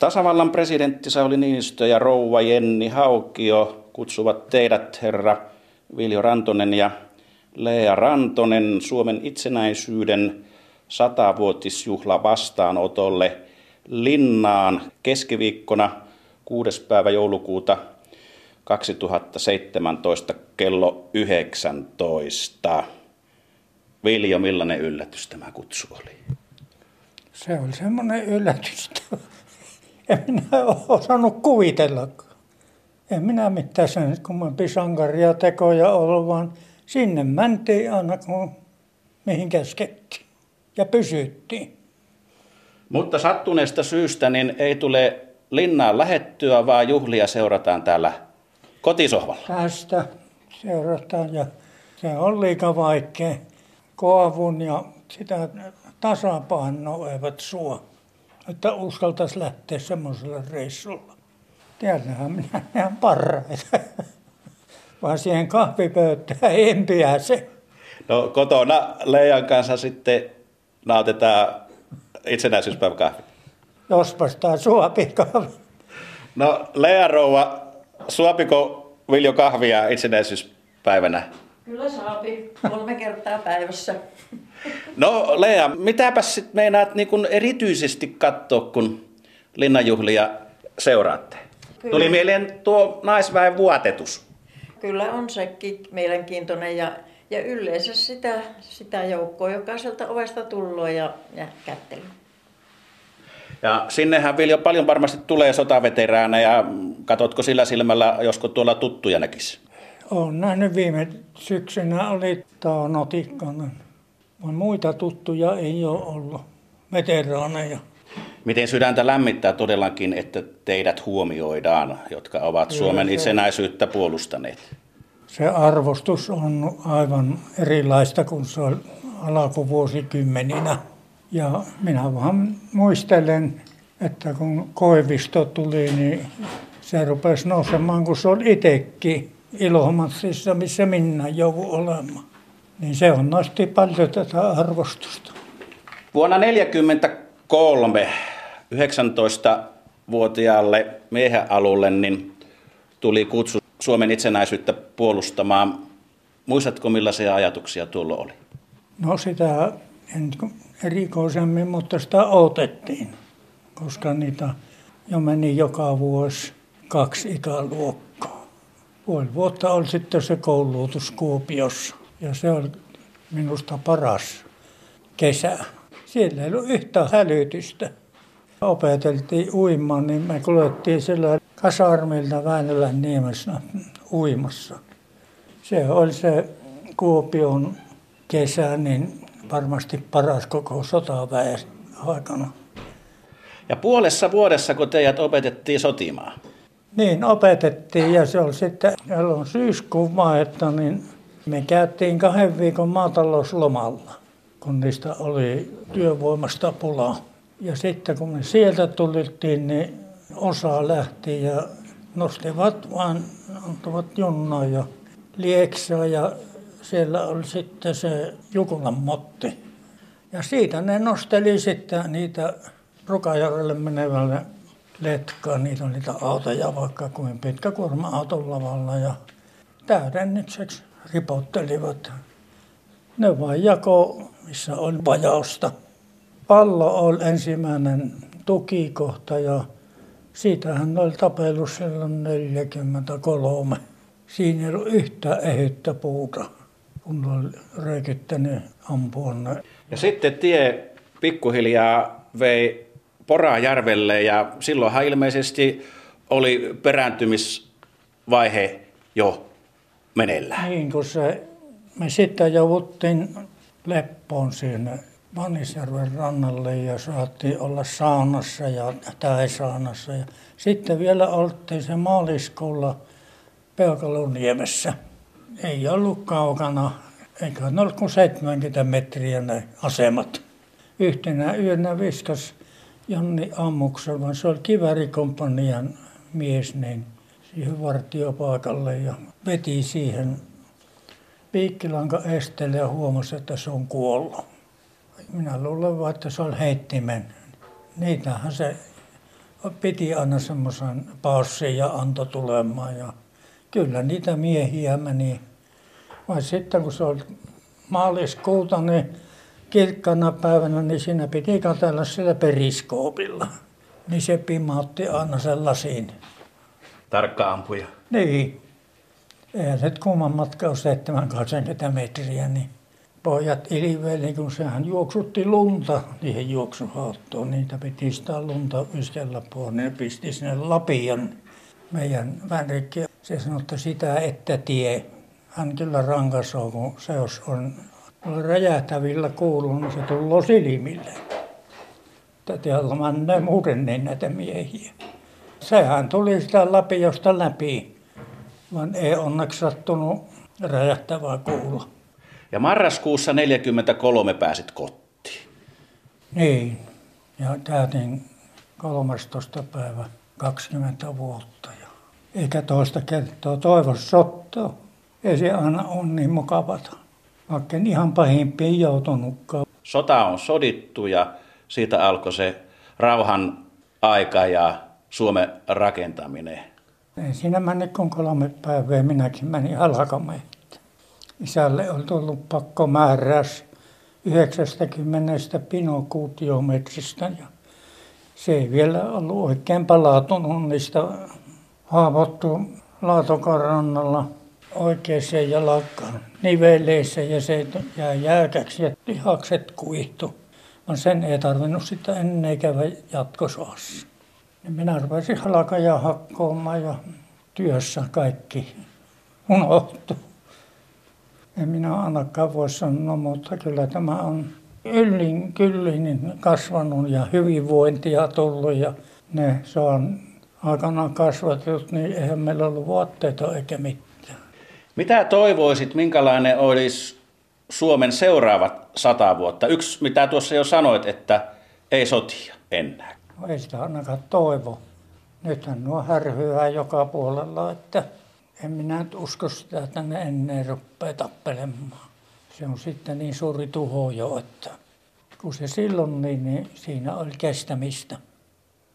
Tasavallan presidentti Sauli Niinistö ja rouva Jenni Haukio kutsuvat teidät, herra Viljo Rantonen ja Lea Rantonen, Suomen itsenäisyyden satavuotisjuhla vastaanotolle Linnaan keskiviikkona 6. päivä joulukuuta 2017 kello 19. Viljo, millainen yllätys tämä kutsu oli? Se oli semmoinen yllätys, en minä ole osannut kuvitellakaan. En minä mitään sen kummempi sankaria tekoja ollut, vaan sinne mentiin aina kun mihin käskettiin ja pysyttiin. Mutta sattuneesta syystä niin ei tule linnaan lähettyä, vaan juhlia seurataan täällä kotisohvalla. Tästä seurataan ja se on liika vaikea. Koavun ja sitä tasapainoa eivät suo, että uskaltaisi lähteä semmoiselle reissulla. Täällähän minä ihan parhaita. Vaan siihen kahvipöytään en pääse. No kotona Leijan kanssa sitten nautitaan itsenäisyyspäiväkahvi. Jospas tämä suopikahvi. No Lea rouva, suopiko Viljo kahvia itsenäisyyspäivänä? Kyllä saapi, kolme kertaa päivässä. No Lea, mitäpäs sit meinaat niin kun erityisesti katsoa, kun linnanjuhlia seuraatte? Kyllä. Tuli mieleen tuo naisväen vuotetus. Kyllä on sekin mielenkiintoinen ja, ja yleensä sitä, sitä joukkoa jokaiselta ovesta tullut ja, ja kättely. Ja sinnehän Viljo paljon varmasti tulee sotaveteraaneja. Katotko sillä silmällä, josko tuolla tuttuja näkisi? Olen nähnyt viime syksynä, oli Tauno Tikkanen. Muita tuttuja ei ole ollut, veteraaneja. Miten sydäntä lämmittää todellakin, että teidät huomioidaan, jotka ovat Suomen itsenäisyyttä puolustaneet? Se arvostus on aivan erilaista kuin se oli alkuvuosikymmeninä. Ja minä vaan muistelen, että kun Koivisto tuli, niin se rupesi nousemaan, kun se oli itsekin Ilomatsissa, missä minä joudun olemaan. Niin se on nosti paljon tätä arvostusta. Vuonna 1943 19-vuotiaalle miehen alulle niin tuli kutsu Suomen itsenäisyyttä puolustamaan. Muistatko millaisia ajatuksia tuolla oli? No sitä en erikoisemmin, mutta sitä otettiin, koska niitä jo meni joka vuosi kaksi ikäluokkaa. Puoli vuotta oli sitten se koulutus Kuopiossa ja se oli minusta paras kesä. Siellä ei ollut yhtään hälytystä. Opeteltiin uimaan, niin me kuljettiin sillä kasarmilta Väinölän niemessä uimassa. Se oli se Kuopion kesä, niin varmasti paras koko sotaväen aikana. Ja puolessa vuodessa, kun teidät opetettiin sotimaan? Niin, opetettiin ja se oli sitten, on syyskuun maetta, niin me käytiin kahden viikon maatalouslomalla, kun niistä oli työvoimasta pulaa. Ja sitten kun me sieltä tulittiin, niin osa lähti ja nostivat vaan, antavat junnoa ja lieksaa ja siellä oli sitten se Jukulan motti. Ja siitä ne nosteli sitten niitä Rukajärvelle menevälle letkaa. Niitä on niitä autoja vaikka kuin pitkä kuorma-auton lavalla ja täydennykseksi ripottelivat. Ne vain jako, missä on vajausta. Pallo oli ensimmäinen tukikohta ja siitähän oli tapellut silloin 43. Siinä ei ollut yhtään ehyttä puuta kun oli reikittänyt ampua Ja sitten tie pikkuhiljaa vei Porajärvelle ja silloinhan ilmeisesti oli perääntymisvaihe jo meneillään. Niin, kun se, me sitten jouduttiin Leppoon siinä Vanisjärven rannalle ja saatiin olla saunassa ja täisaunassa. Ja sitten vielä oltiin se maaliskuulla Peukaloniemessä ei ollut kaukana, eikä ne ollut kuin 70 metriä ne asemat. Yhtenä yönä viskas Janni Ammuksen, vaan se oli kivärikompanian mies, niin siihen vartiopaikalle ja veti siihen piikkilanka estelle ja huomasi, että se on kuollut. Minä luulen vaan, että se oli heittimen. Niitähän se piti aina semmoisen paussin ja anto tulemaan. Ja kyllä niitä miehiä meni. Vai sitten kun se oli maaliskuuta, niin kirkkana päivänä, niin siinä piti katsella sillä periskoopilla. Niin se pimautti aina sen lasin. Tarkka ampuja. Niin. Eihän se kumman matka ole 7-80 metriä, niin pojat ilveili, kun sehän juoksutti lunta niihin juoksuhauttoon. Niitä piti sitä lunta ystellä pois. Ne pisti sinne Lapian meidän vänrikki. Se sanoi, että sitä että tie. Hän kyllä rankasoo, kun se jos on räjähtävillä kuulunut, niin se tulee silmille. Että täällä menee muuten niin näitä miehiä. Sehän tuli sitä Lapiosta läpi, vaan ei onneksi sattunut räjähtävää kuulla. Ja marraskuussa 43 pääsit kotiin. Niin, ja täytin 13. päivä 20 vuotta. Ja eikä toista kertaa toivo sottaa. Ei se aina ole niin mukavata, vaikka en ihan pahimpiin joutunutkaan. Sota on sodittu ja siitä alkoi se rauhan aika ja Suomen rakentaminen. Ei siinä meni kun kolme päivää, minäkin menin alkamaan. Isälle oli tullut pakko määräys 90 pinokuutiometristä ja se ei vielä ollut oikein palautunut niistä haavoittu laatokarannalla oikeaan jalkaan niveleissä ja se jäi jäykäksi ja lihakset kuihtu. Vaan sen ei tarvinnut sitä ennen käydä jatkosodassa. Niin minä rupesin halkaja hakkaamaan ja työssä kaikki unohtui. En minä ainakaan voi sanoa, mutta kyllä tämä on yllin kyllin kasvanut ja hyvinvointia tullut ja ne se on aikanaan kasvatut, niin eihän meillä ollut vaatteita eikä mitään. Mitä toivoisit, minkälainen olisi Suomen seuraavat sata vuotta? Yksi, mitä tuossa jo sanoit, että ei sotia enää. No ei sitä ainakaan toivo. Nythän nuo härhyää joka puolella, että en minä nyt usko sitä, että ne ennen rupeaa tappelemaan. Se on sitten niin suuri tuho jo, että kun se silloin niin, niin siinä oli kestämistä.